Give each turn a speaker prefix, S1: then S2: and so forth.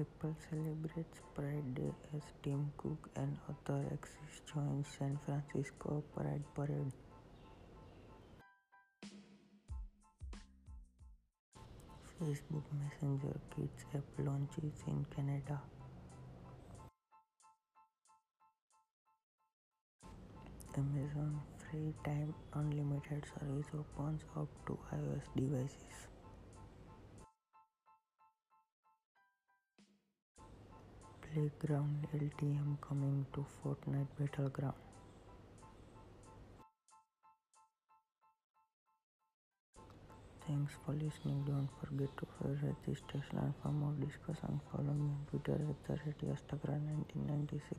S1: Apple celebrates Pride Day as Tim Cook and author Axis joins San Francisco Pride Parade. Facebook Messenger Kids app launches in Canada. Amazon Free Time Unlimited service opens up to iOS devices. Playground LTM coming to Fortnite Battleground. Thanks for listening. Don't forget to register and for more discussion follow me on Twitter at the rate 1996